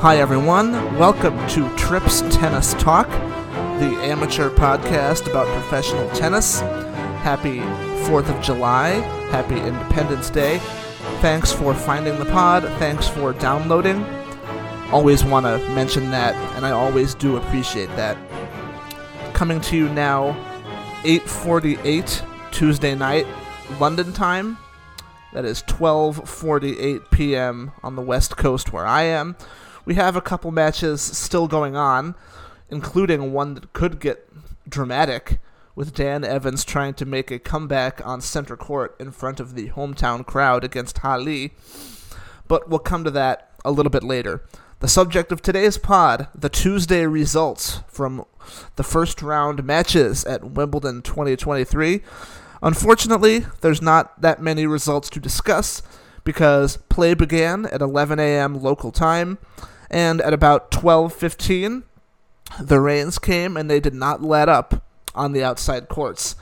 Hi, everyone. Welcome to Trips Tennis Talk, the amateur podcast about professional tennis. Happy 4th of July. Happy Independence Day. Thanks for finding the pod. Thanks for downloading. Always want to mention that, and I always do appreciate that. Coming to you now, 8:48 Tuesday night, London time. That is 12:48 p.m. on the West Coast where I am. We have a couple matches still going on, including one that could get dramatic with Dan Evans trying to make a comeback on center court in front of the hometown crowd against Halys. But we'll come to that a little bit later. The subject of today's pod, the Tuesday results from the first round matches at Wimbledon 2023. Unfortunately, there's not that many results to discuss because play began at 11 a.m. local time, and at about 12:15, the rains came and they did not let up on the outside courts.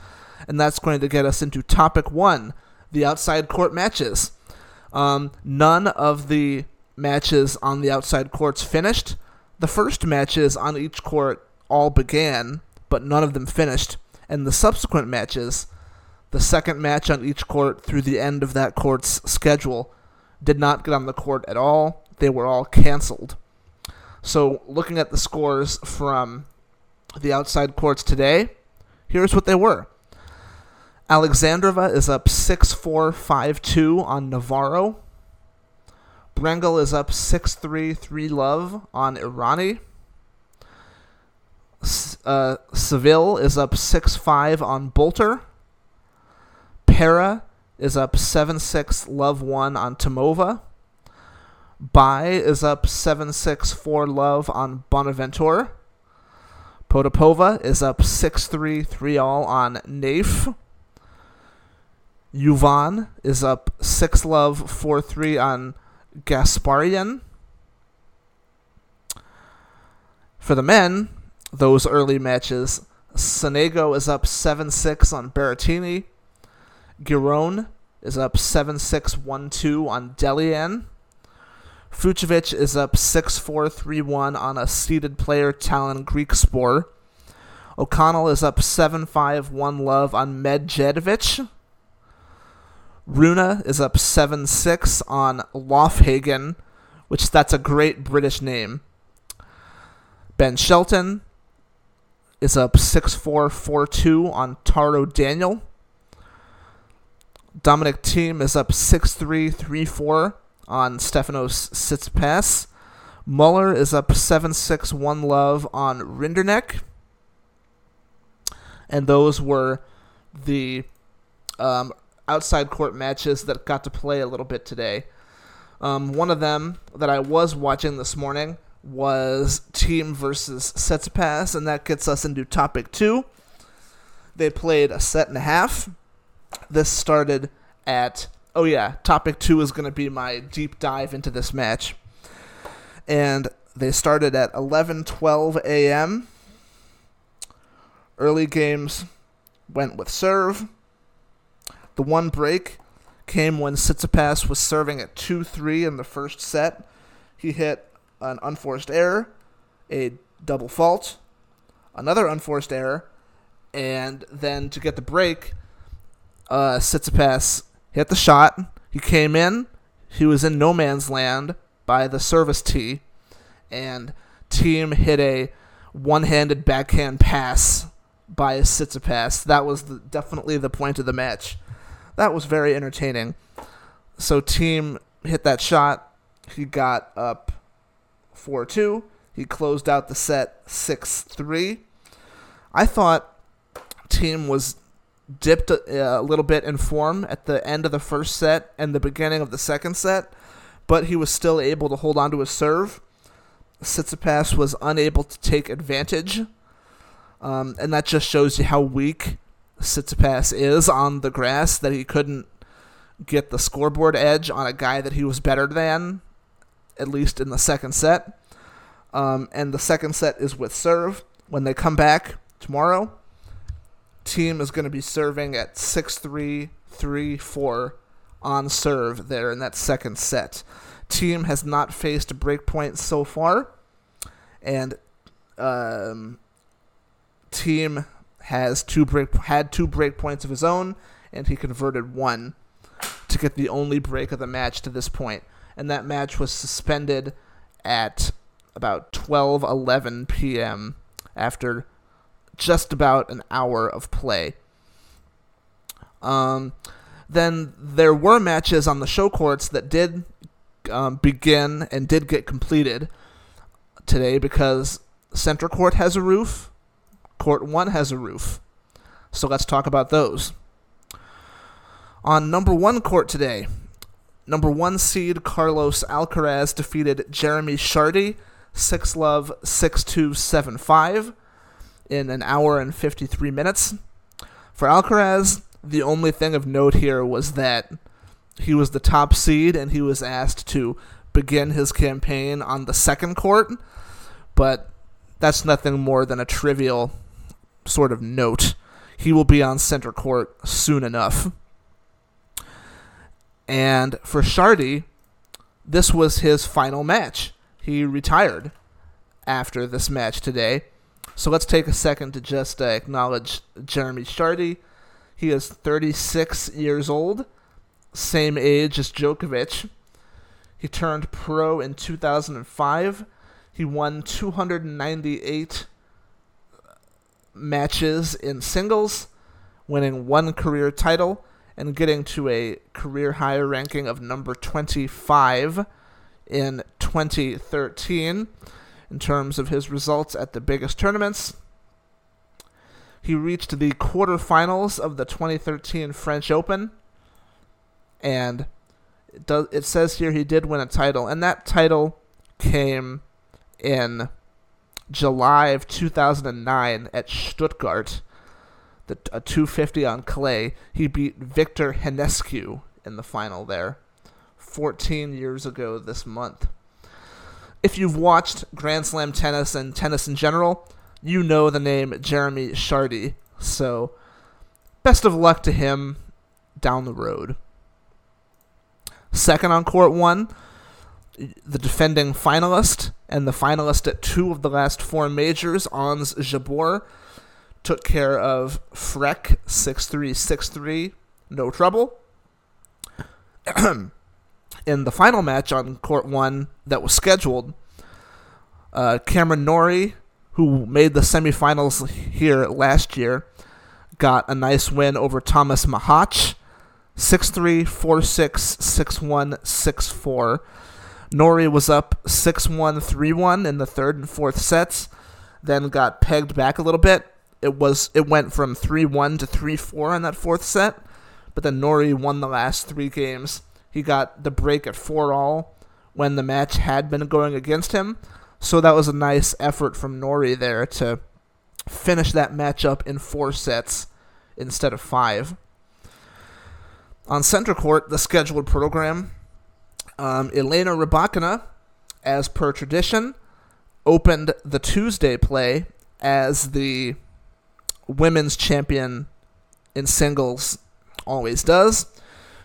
And that's going to get us into topic one, the outside court matches. Um, none of the matches on the outside courts finished. The first matches on each court all began, but none of them finished. And the subsequent matches the second match on each court through the end of that court's schedule did not get on the court at all. They were all canceled. So, looking at the scores from the outside courts today, here's what they were. Alexandrova is up 6 4 5 2 on Navarro. Brengle is up 6 3 3 love on Errani. Uh, Saville is up 6 5 on Bolter. Parry is up 7 6 love 1 on Tomova. Bai is up 7 6 4 love on Bonaventure. Potapova is up 6 3 3 all on Naif. Yuvan is up 6 love 4 3 on Gasparian. For the men, those early matches, Sonego is up 7 6 on Berrettini. Giron is up 7 6 1 2 on Delian. Fucsovics is up 6 4 3 1 on a seeded player, Tallon Griekspoor. O'Connell is up 7 5 1 love on Medjedovic. Rune is up 7 6 on Loffhagen, which that's a great British name. Ben Shelton is up 6 4 4 2 on Taro Daniel. Dominic Thiem is up 6 3 3 4 on Stefanos Tsitsipas. Muller is up 7 6 1 love on Rinderknech. And those were the um, outside court matches that got to play a little bit today. Um, one of them that I was watching this morning was Thiem versus Tsitsipas, and that gets us into topic two. They played a set and a half. This started at oh yeah, topic two is going to be my deep dive into this match, and they started at 11:12 a.m. Early games went with serve. The one break came when Tsitsipas was serving at 2-3 in the first set. He hit an unforced error, a double fault, another unforced error, and then to get the break, uh, Tsitsipas hit the shot. He came in. He was in no man's land by the service tee, and Thiem hit a one-handed backhand pass by Tsitsipas. That was the, definitely the point of the match. That was very entertaining. So Thiem hit that shot. He got up 4-2. He closed out the set 6-3. I thought Thiem was dipped a, a, little bit in form at the end of the first set and the beginning of the second set, but he was still able to hold on to his serve. Tsitsipas was unable to take advantage, um, and that just shows you how weak Tsitsipas is on the grass, that he couldn't get the scoreboard edge on a guy that he was better than, at least in the second set. Um, and the second set is with serve. When they come back tomorrow, Thiem is going to be serving at 6 3 3 4 on serve there in that second set. Thiem has not faced a break point so far, and um, Thiem has two break had two break points of his own, and he converted one to get the only break of the match to this point. And that match was suspended at about 12:11 p.m. after just about an hour of play. Um, then there were matches on the show courts that did um, begin and did get completed today because center court has a roof, court one has a roof. So let's talk about those. On number one court today, number one seed Carlos Alcaraz defeated Jeremy Chardy 6 love 6275 in an hour and 53 minutes. For Alcaraz, the only thing of note here was that he was the top seed and he was asked to begin his campaign on the second court, but that's nothing more than a trivial sort of note. He will be on center court soon enough. And for Chardy, this was his final match. He retired after this match today. So let's take a second to just uh, acknowledge Jeremy Chardy. He is 36 years old, same age as Djokovic. He turned pro in 2005. He won 298 matches in singles, winning one career title and getting to a career high ranking of number 25 in 2013 in terms of his results at the biggest tournaments. He reached the quarterfinals of the 2013 French Open, and it, does, it says here he did win a title, and that title came in July of 2009 at Stuttgart, the, a 250 on clay. He beat Victor Hanescu in the final there, 14 years ago this month if you've watched Grand Slam tennis and tennis in general, you know the name Jeremy Chardy. So, best of luck to him down the road. Second on court one, the defending finalist and the finalist at two of the last four majors, Ons Jabeur, took care of Frech 6363, no trouble. in the final match on court one that was scheduled, uh, Cameron Norrie, who made the semifinals here last year, got a nice win over Tomas Machac, 6-3, 4-6, 6-1, 6-4. Norrie was up 6-1, 3-1 in the third and fourth sets, then got pegged back a little bit. It was it went from 3-1 to 3-4 in that fourth set, but then Norrie won the last three games he got the break at 4 all when the match had been going against him. So that was a nice effort from Norrie there to finish that matchup in four sets instead of five. On center court, the scheduled program, um, Elena Rybakina, as per tradition, opened the Tuesday play as the women's champion in singles always does.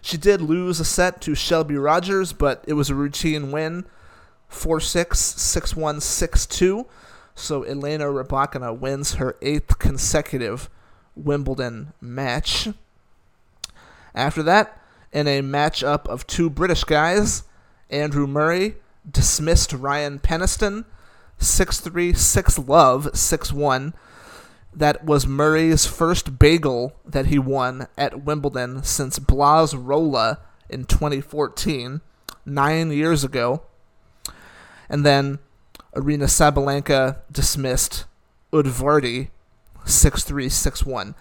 She did lose a set to Shelby Rogers, but it was a routine win 4 6, 6 1, 6 2. So Elena Rybakina wins her eighth consecutive Wimbledon match. After that, in a matchup of two British guys, Andrew Murray dismissed Ryan Peniston 6 3, 6 love, 6 1 that was Murray's first bagel that he won at Wimbledon since Blaz Rola in 2014, nine years ago. And then Aryna Sabalenka dismissed Udvardy 6 3 6 1.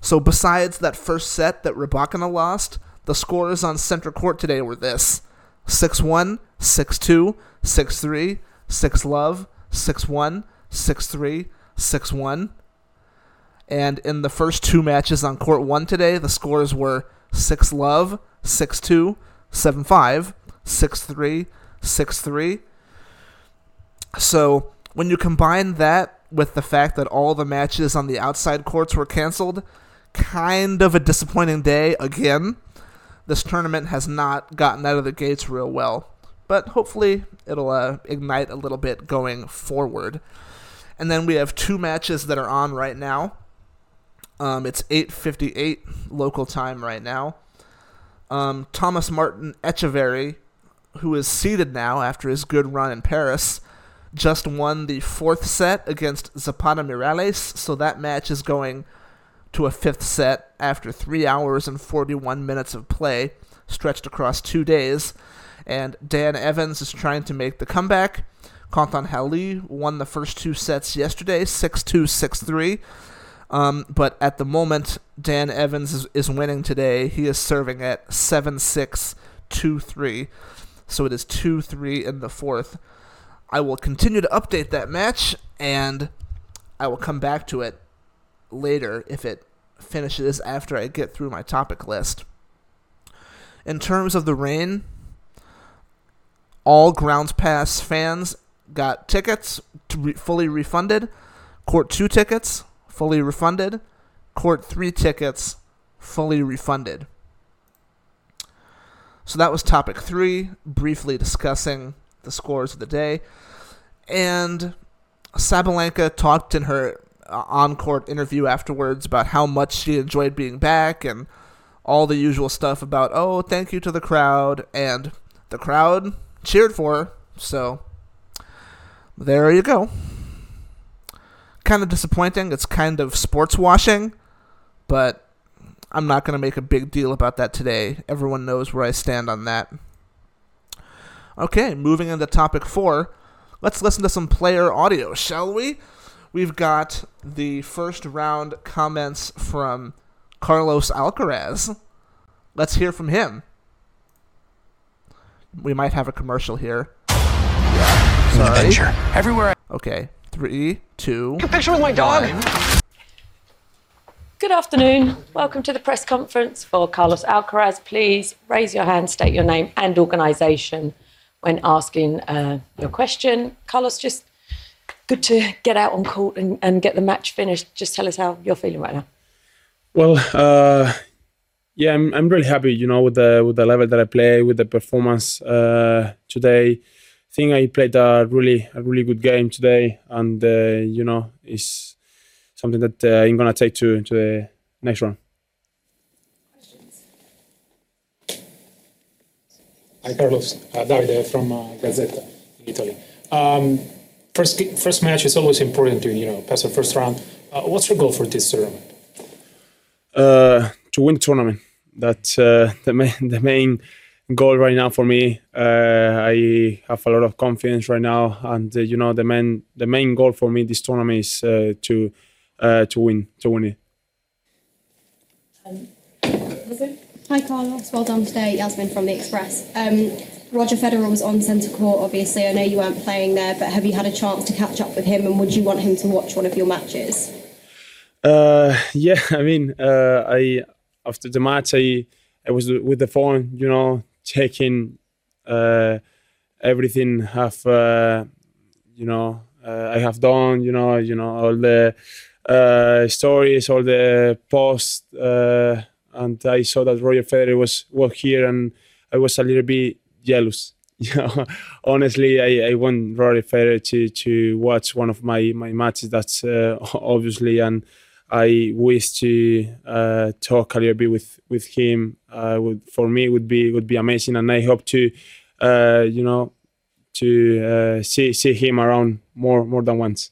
So, besides that first set that Rybakina lost, the scores on center court today were this 6 1, 6 2, 6 3, 6 love, 6 1, 6 3, 6 1. And in the first two matches on court one today, the scores were 6 love, 6 2, 7 5, 6 3, 6 3. So when you combine that with the fact that all the matches on the outside courts were canceled, kind of a disappointing day again. this tournament has not gotten out of the gates real well, but hopefully it'll uh, ignite a little bit going forward. And then we have two matches that are on right now. Um, it's 8:58 local time right now. Um, Tomas Martin Etcheverry, who is seeded now after his good run in Paris, just won the fourth set against Zapata Miralles, so that match is going to a fifth set after three hours and 41 minutes of play, stretched across two days. And Dan Evans is trying to make the comeback. Halys won the first two sets yesterday, 6 2, 6 3. Um, but at the moment, Dan Evans is, is winning today. He is serving at 7 6, 2 3. So it is 2 3 in the fourth. I will continue to update that match, and I will come back to it later if it finishes after I get through my topic list. In terms of the rain, all Grounds Pass fans got tickets re- fully refunded. Court 2 tickets fully refunded. Court 3 tickets fully refunded. So that was topic 3, briefly discussing the scores of the day. And Sabalenka talked in her uh, on court interview afterwards about how much she enjoyed being back and all the usual stuff about, oh, thank you to the crowd. And the crowd cheered for her. So there you go. Kind of disappointing. It's kind of sports washing, but I'm not going to make a big deal about that today. Everyone knows where I stand on that. Okay, moving into topic four. Let's listen to some player audio, shall we? We've got the first round comments from Carlos Alcaraz. Let's hear from him. We might have a commercial here. Sorry. Adventure. Everywhere. Okay, three, two. I- picture with my dog. one. Good afternoon. Welcome to the press conference for Carlos Alcaraz. Please raise your hand, state your name and organisation when asking uh, your question. Carlos, just good to get out on court and, and get the match finished. Just tell us how you're feeling right now. Well, uh, yeah, I'm, I'm really happy, you know, with the with the level that I play, with the performance uh, today. I think I played a really a really good game today, and uh, you know, it's something that uh, I'm gonna take to to the next round. Hi, Carlos. Uh, Davide from uh, Gazzetta in Italy. Um, first, first match is always important to you know pass the first round. Uh, what's your goal for this tournament? Uh, to win the tournament. That's uh, the main the main goal right now for me. Uh, I have a lot of confidence right now, and uh, you know the main the main goal for me this tournament is uh, to uh, to win to win it. Hi, Carlos. Well done today. Yasmin from The Express. Um, Roger Federer was on centre court, obviously. I know you weren't playing there, but have you had a chance to catch up with him and would you want him to watch one of your matches? Uh, yeah, I mean, uh, I after the match, I I was with the phone, you know, checking uh, everything have uh, you know uh, I have done, you know, you know all the uh, stories, all the posts, uh, and I saw that Roger Federer was was here, and I was a little bit jealous. You know, honestly, I, I want Roger Federer to to watch one of my my matches. That's uh, obviously and. I wish to uh, talk a little bit with with him. Uh, would, for me, would be would be amazing, and I hope to, uh, you know, to uh, see see him around more more than once.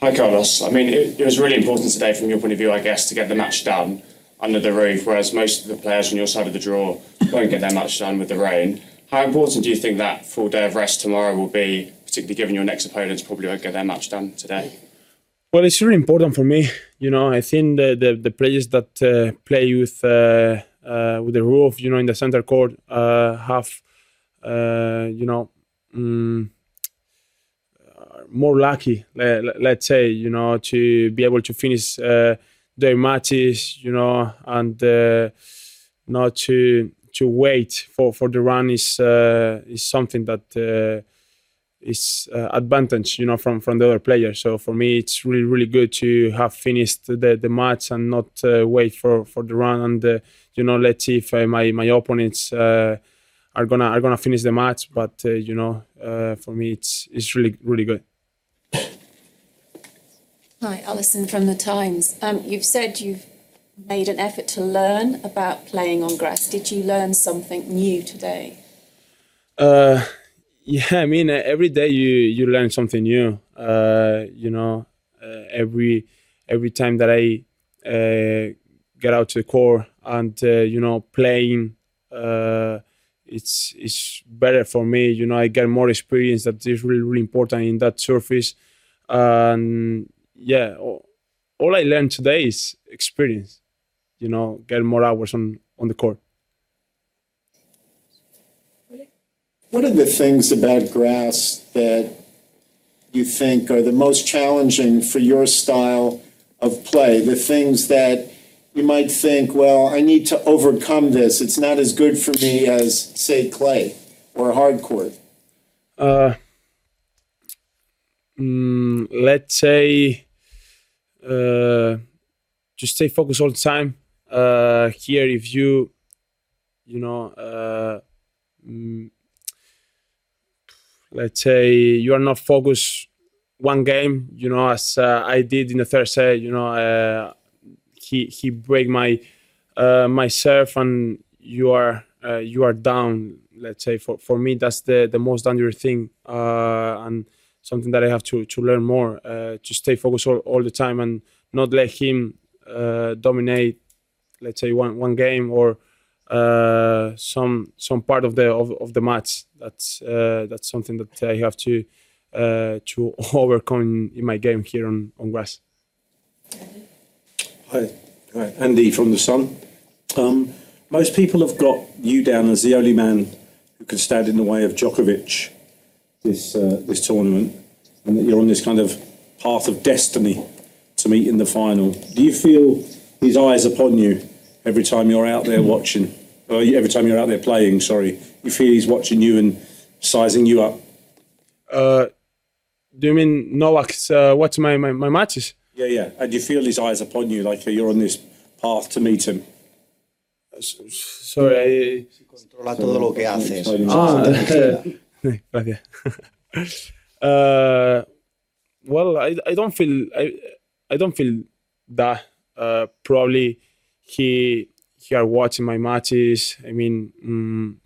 Hi, Carlos. I mean, it, it was really important today from your point of view, I guess, to get the match done under the roof, whereas most of the players on your side of the draw won't get their match done with the rain. How important do you think that full day of rest tomorrow will be, particularly given your next opponents probably won't get their match done today? Well, it's really important for me. You know, I think the the, the players that uh, play with uh, uh, with the roof, you know, in the center court, uh, have, uh, you know, mm, more lucky. Let, let's say, you know, to be able to finish uh, their matches, you know, and not to to wait for, for the run is is something that is uh, advantage, you know, from from the other players. So for me, it's really really good to have finished the, the match and not uh, wait for for the run and uh, you know let's see if uh, my my opponents uh, are gonna are gonna finish the match. But uh, you know, uh, for me, it's it's really really good. Hi, Alison from the Times. Um, you've said you've made an effort to learn about playing on grass. Did you learn something new today? Yeah, I mean, uh, every day you you learn something new. Uh, you know, uh, every every time that I uh, get out to the court and uh, you know playing, uh, it's it's better for me. You know, I get more experience. That is really really important in that surface. And yeah, all, all I learned today is experience. You know, get more hours on on the court. What are the things about grass that you think are the most challenging for your style of play? The things that you might think, well, I need to overcome this. It's not as good for me as, say, clay or hard court. Uh, mm, let's say uh, just stay focused all the time. Uh, here, if you, you know, uh, mm, let's say you are not focused one game, you know, as uh, I did in the third set, you know, uh, he he break my uh, my serve and you are uh, you are down. Let's say for, for me that's the, the most dangerous thing uh, and something that I have to, to learn more. Uh, to stay focused all, all the time and not let him dominate. Let's say one, one game or some some part of the of, of the match. That's uh, that's something that I have to uh, to overcome in my game here on, on grass. Hi, hi, Andy from the Sun. Um, most people have got you down as the only man who can stand in the way of Djokovic this uh, this tournament, and that you're on this kind of path of destiny to meet in the final. Do you feel his eyes upon you every time you're out there watching, or every time you're out there playing? Sorry, you feel he's watching you and sizing you up. Uh, do you mean Novak's uh, what's my, my, my matches? Yeah, yeah. And you feel his eyes upon you, like you're on this path to meet him. Sorry. I... Controla todo lo que haces. Ah, gracias. uh, well, I, I don't feel I, I don't feel that. Uh, probably he he are watching my matches. I mean, mm,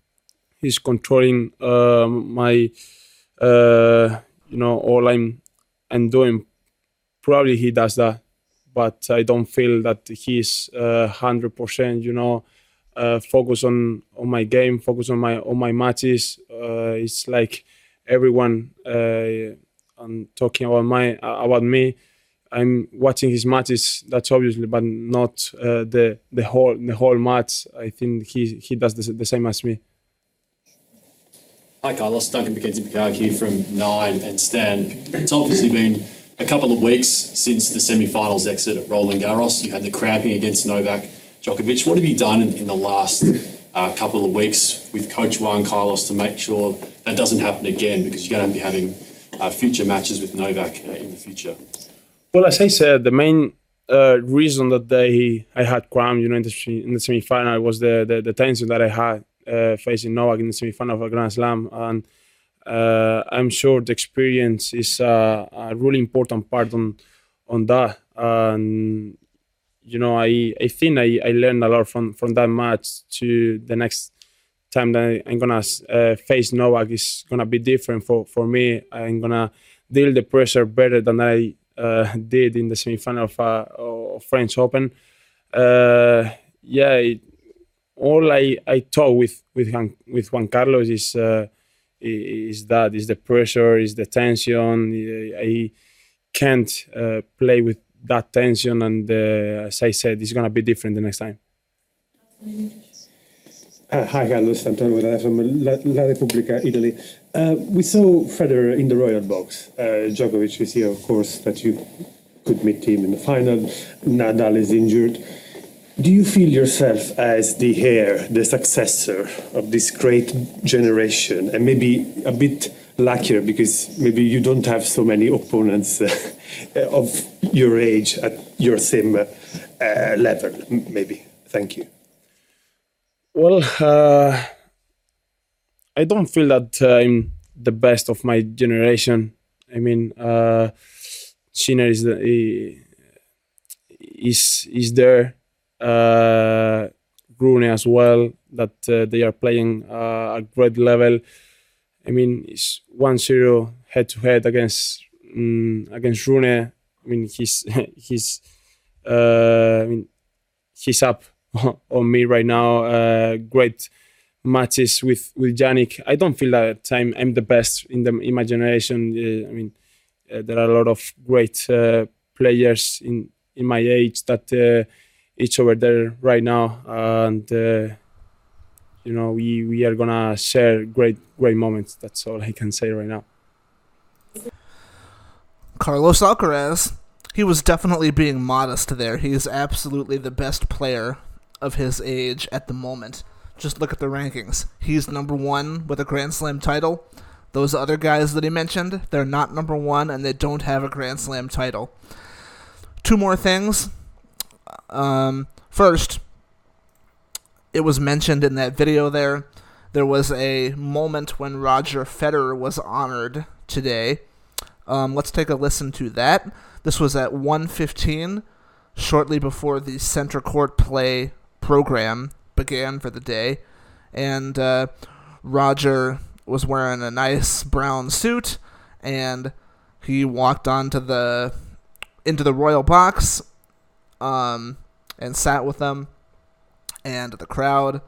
he's controlling uh, my uh, you know all I'm I'm doing. Probably he does that, but I don't feel that he's hundred percent. You know uh, focus on on my game, focus on my on my matches. Uh, it's like everyone uh, and talking about my about me. I'm watching his matches. That's obviously, but not uh, the the whole the whole match. I think he he does the, the same as me. Hi, Carlos. Duncan McKenzie here from Nine and Stan. It's obviously been a couple of weeks since the semi-finals exit at Roland Garros. You had the cramping against Novak Djokovic. What have you done in, in the last uh, couple of weeks with Coach Juan Carlos to make sure that doesn't happen again? Because you're going to be having uh, future matches with Novak uh, in the future. Well, as I said, the main uh, reason that they I had cramp, you know, in the, in the semi-final was the, the, the tension that I had uh, facing Novak in the semi-final of a Grand Slam, and uh, I'm sure the experience is a, a really important part on on that. And you know, I, I think I, I learned a lot from, from that match to the next time that I, am gonna uh, face Novak is gonna be different for, for me. I'm gonna deal the pressure better than I uh, did in the semifinal of, uh, of French Open. Uh, yeah, it, all I, I talk with with Juan, with Juan Carlos is uh, is that is the pressure, is the tension. I can't uh, play with that tension and uh, as I said it's to be different the next time. Uh, hi, Carlos. Antonio Guerrero from La, La Repubblica, Italy. Uh, we saw Federer in the royal box. Uh, Djokovic is here, of course, that you could meet him in the final. Nadal is injured. Do you feel yourself as the heir, the successor of this great generation, and maybe a bit luckier because maybe you don't have so many opponents uh, of your age at your same uh, level. Maybe. Thank you. Well, uh, I don't feel that I'm the best of my generation. I mean, uh, is the, is is there. Uh, Rune as well. That uh, they are playing uh, at great level. I mean, it's one zero head to head against um, against Rune. I mean, he's he's uh, I mean, he's up on me right now. Uh, great matches with with Jannik. I don't feel that I'm I'm the best in the in my generation. Uh, I mean, uh, there are a lot of great uh, players in in my age that uh, each over there right now, and uh, you know we we are gonna share great great moments. That's all I can say right now. Carlos Alcaraz, he was definitely being modest there. He is absolutely the best player of his age at the moment. Just look at the rankings. He's number one with a Grand Slam title. Those other guys that he mentioned, they're not number one and they don't have a Grand Slam title. Two more things. Um, first, it was mentioned in that video there. There was a moment when Roger Federer was honored today. Um, let's take a listen to that. This was at 1:15, shortly before the center court play program began for the day, and uh, Roger was wearing a nice brown suit, and he walked onto the into the royal box, um, and sat with them, and the crowd,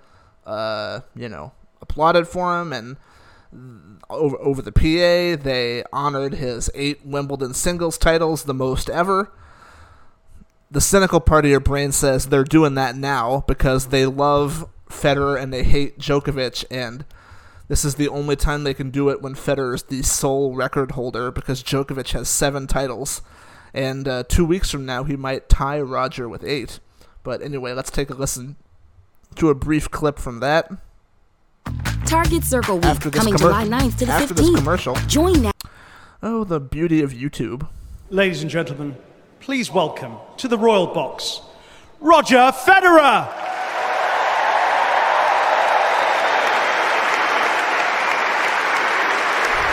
uh, you know, applauded for him, and over over the PA, they honored his eight Wimbledon singles titles, the most ever the cynical part of your brain says they're doing that now because they love Federer and they hate Djokovic, and this is the only time they can do it when Federer is the sole record holder because Djokovic has seven titles, and uh, two weeks from now he might tie Roger with eight. But anyway, let's take a listen to a brief clip from that. Target Circle Week After this coming commer- July 9th to the after 15th. this commercial. Join now. Oh, the beauty of YouTube. Ladies and gentlemen, please welcome to the Royal Box, Roger Federer.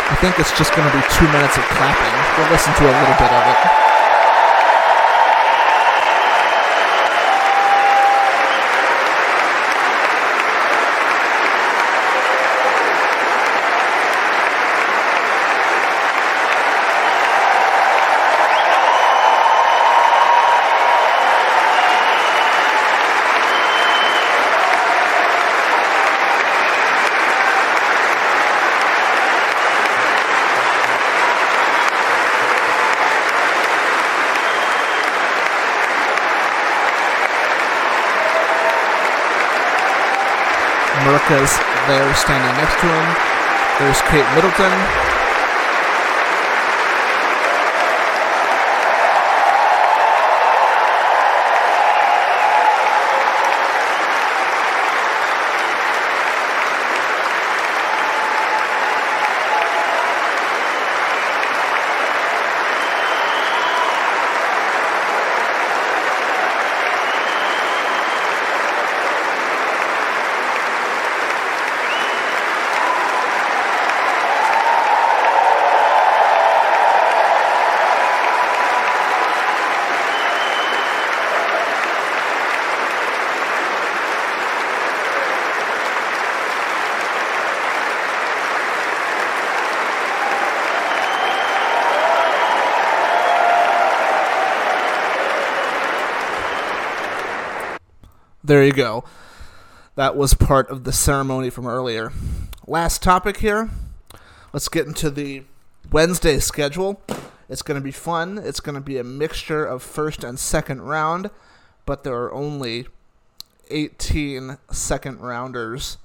I think it's just going to be two minutes of clapping. We'll listen to a little bit of it. There standing next to him. There's Kate Middleton. There you go. That was part of the ceremony from earlier. Last topic here. Let's get into the Wednesday schedule. It's going to be fun. It's going to be a mixture of first and second round, but there are only 18 second rounders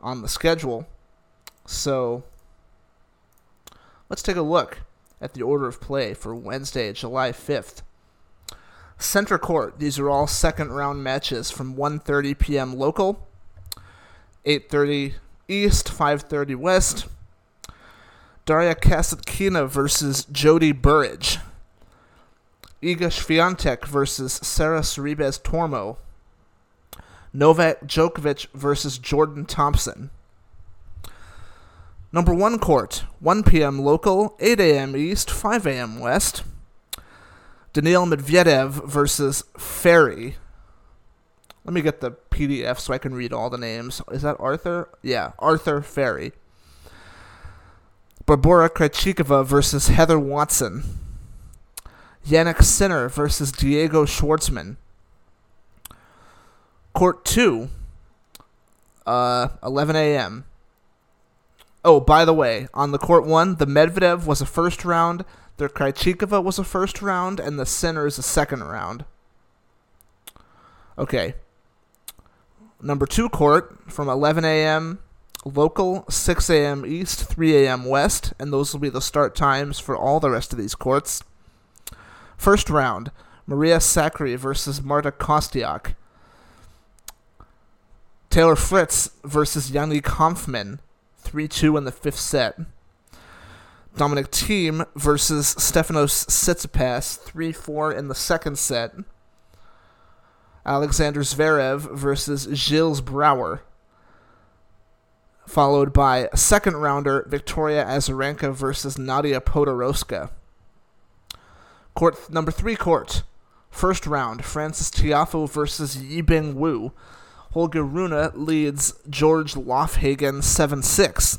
on the schedule. So let's take a look at the order of play for Wednesday, July 5th. Center Court. These are all second round matches from 1:30 p.m. local, 8:30 East, 5:30 West. Daria Kasatkina versus Jodie Burrage. Iga Swiatek versus Sara Sorribes Tormo. Novak Djokovic versus Jordan Thompson. Number one court, 1 p.m. local, 8 a.m. east, 5 a.m. west. Daniil Medvedev versus Fery. Let me get the PDF so I can read all the names. Is that Arthur? Yeah, Arthur Fery. Barbora Krejcikova versus Heather Watson. Jannik Sinner versus Diego Schwartzman. Court 2, uh, 11 a.m. Oh, by the way, on the court 1, the Medvedev was a first round, the Krejcikova was a first round, and the center is a second round. Okay. Number 2 court from 11 a.m. local, 6 a.m. east, 3 a.m. west, and those will be the start times for all the rest of these courts. First round, Maria Sakkari versus Marta Kostyuk. Taylor Fritz versus Yannick Hanfmann, 3-2 in the fifth set. Dominic Thiem versus Stefanos Tsitsipas, 3-4 in the second set. Alexander Zverev versus Gijs Brouwer, followed by second rounder Victoria Azarenka versus Nadia Podoroska. Court number three court. First round, Francis Tiafoe versus Yibing Wu. Holger Rune leads George Loffhagen 7-6.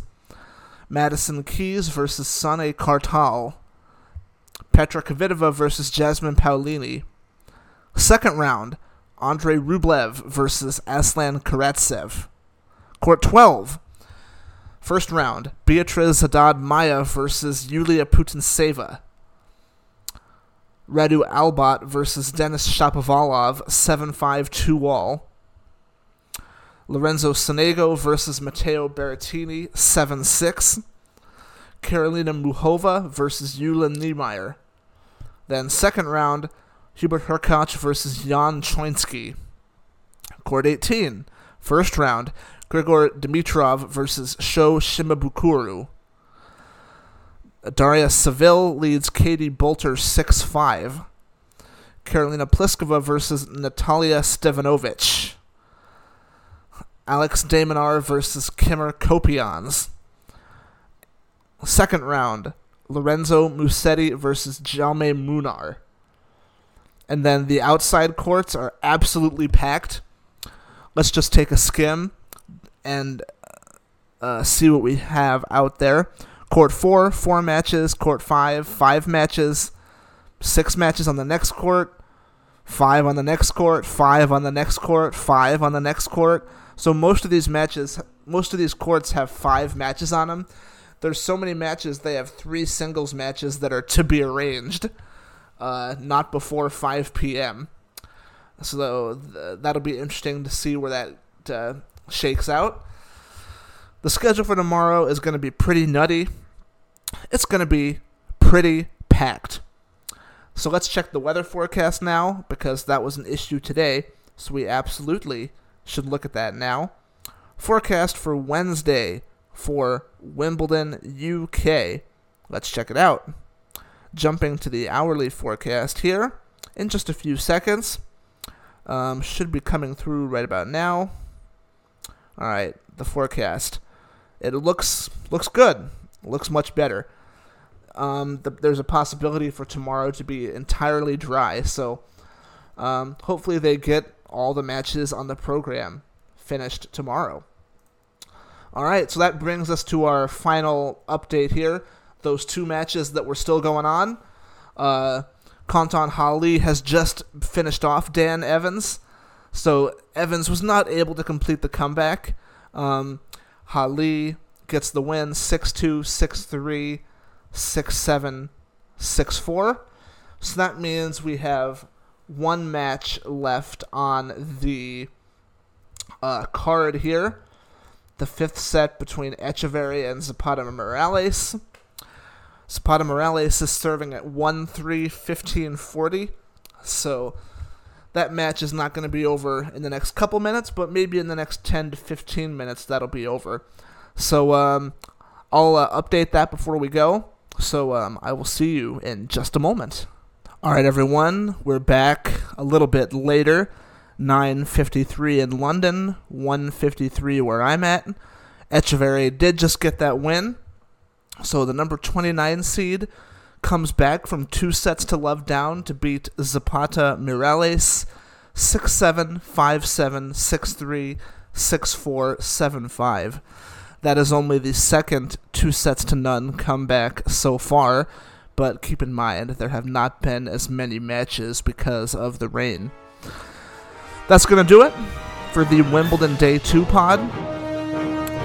Madison Keys versus Sonay Kartal. Petra Kvitova versus Jasmine Paolini. Second round, Andrei Rublev versus Aslan Karatsev. Court 12. First round, Beatriz Haddad Maia versus Yulia Putintseva. Radu Albot versus Denis Shapovalov, 7-5 2 all. Lorenzo Sonego versus Matteo Berrettini, 7-6. Karolina Muchova versus Jule Niemeier. Then second round, Hubert Hurkacz versus Jan Choinski. Court 18. First round, Grigor Dimitrov versus Sho Shimabukuro. Daria Saville leads Katie Bolter 6-5. Karolina Pliskova versus Natalia Stevanovic. Alex de Minaur versus Kimmer Coppejans. Second round, Lorenzo Musetti versus Jaume Munar. And then the outside courts are absolutely packed. Let's just take a skim and uh, see what we have out there. Court 4, 4 matches. Court 5, 5 matches. 6 matches on the next court. 5 on the next court. 5 on the next court. 5 on the next court. So most of these matches, most of these courts have 5 matches on them. There's so many matches, they have 3 singles matches that are to be arranged. Uh, not before 5 p.m. So th- that'll be interesting to see where that uh, shakes out. The schedule for tomorrow is going to be pretty nutty. It's going to be pretty packed. So let's check the weather forecast now because that was an issue today. So we absolutely should look at that now. Forecast for Wednesday for Wimbledon, UK. Let's check it out. Jumping to the hourly forecast here in just a few seconds. Um, should be coming through right about now. All right, the forecast. It looks looks good. looks much better. Um, the, there's a possibility for tomorrow to be entirely dry, so um, hopefully they get all the matches on the program finished tomorrow. All right, so that brings us to our final update here. Those two matches that were still going on. Uh, Quentin Halys has just finished off Dan Evans. So Evans was not able to complete the comeback. Um, Holly gets the win 6 2, 6 3, 6 7, 6 4. So that means we have one match left on the uh, card here. The fifth set between Etcheverry and Zapata Miralles. Zapata Miralles is serving at 1 3 15 40. So that match is not going to be over in the next couple minutes, but maybe in the next 10 to 15 minutes that'll be over. So um, I'll uh, update that before we go. So um, I will see you in just a moment. All right, everyone, we're back a little bit later. 9:53 in London, 1:53 where I'm at. Etcheverry did just get that win. So the number 29 seed comes back from two sets to love down to beat Zapata Miralles 6-7, 5-7, 6-3, 6-4, 7-5. That is only the second two sets to none comeback so far, but keep in mind there have not been as many matches because of the rain. That's going to do it for the Wimbledon Day 2 pod.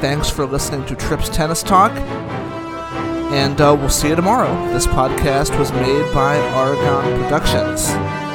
Thanks for listening to Trips Tennis Talk, and uh, we'll see you tomorrow. This podcast was made by Argon Productions.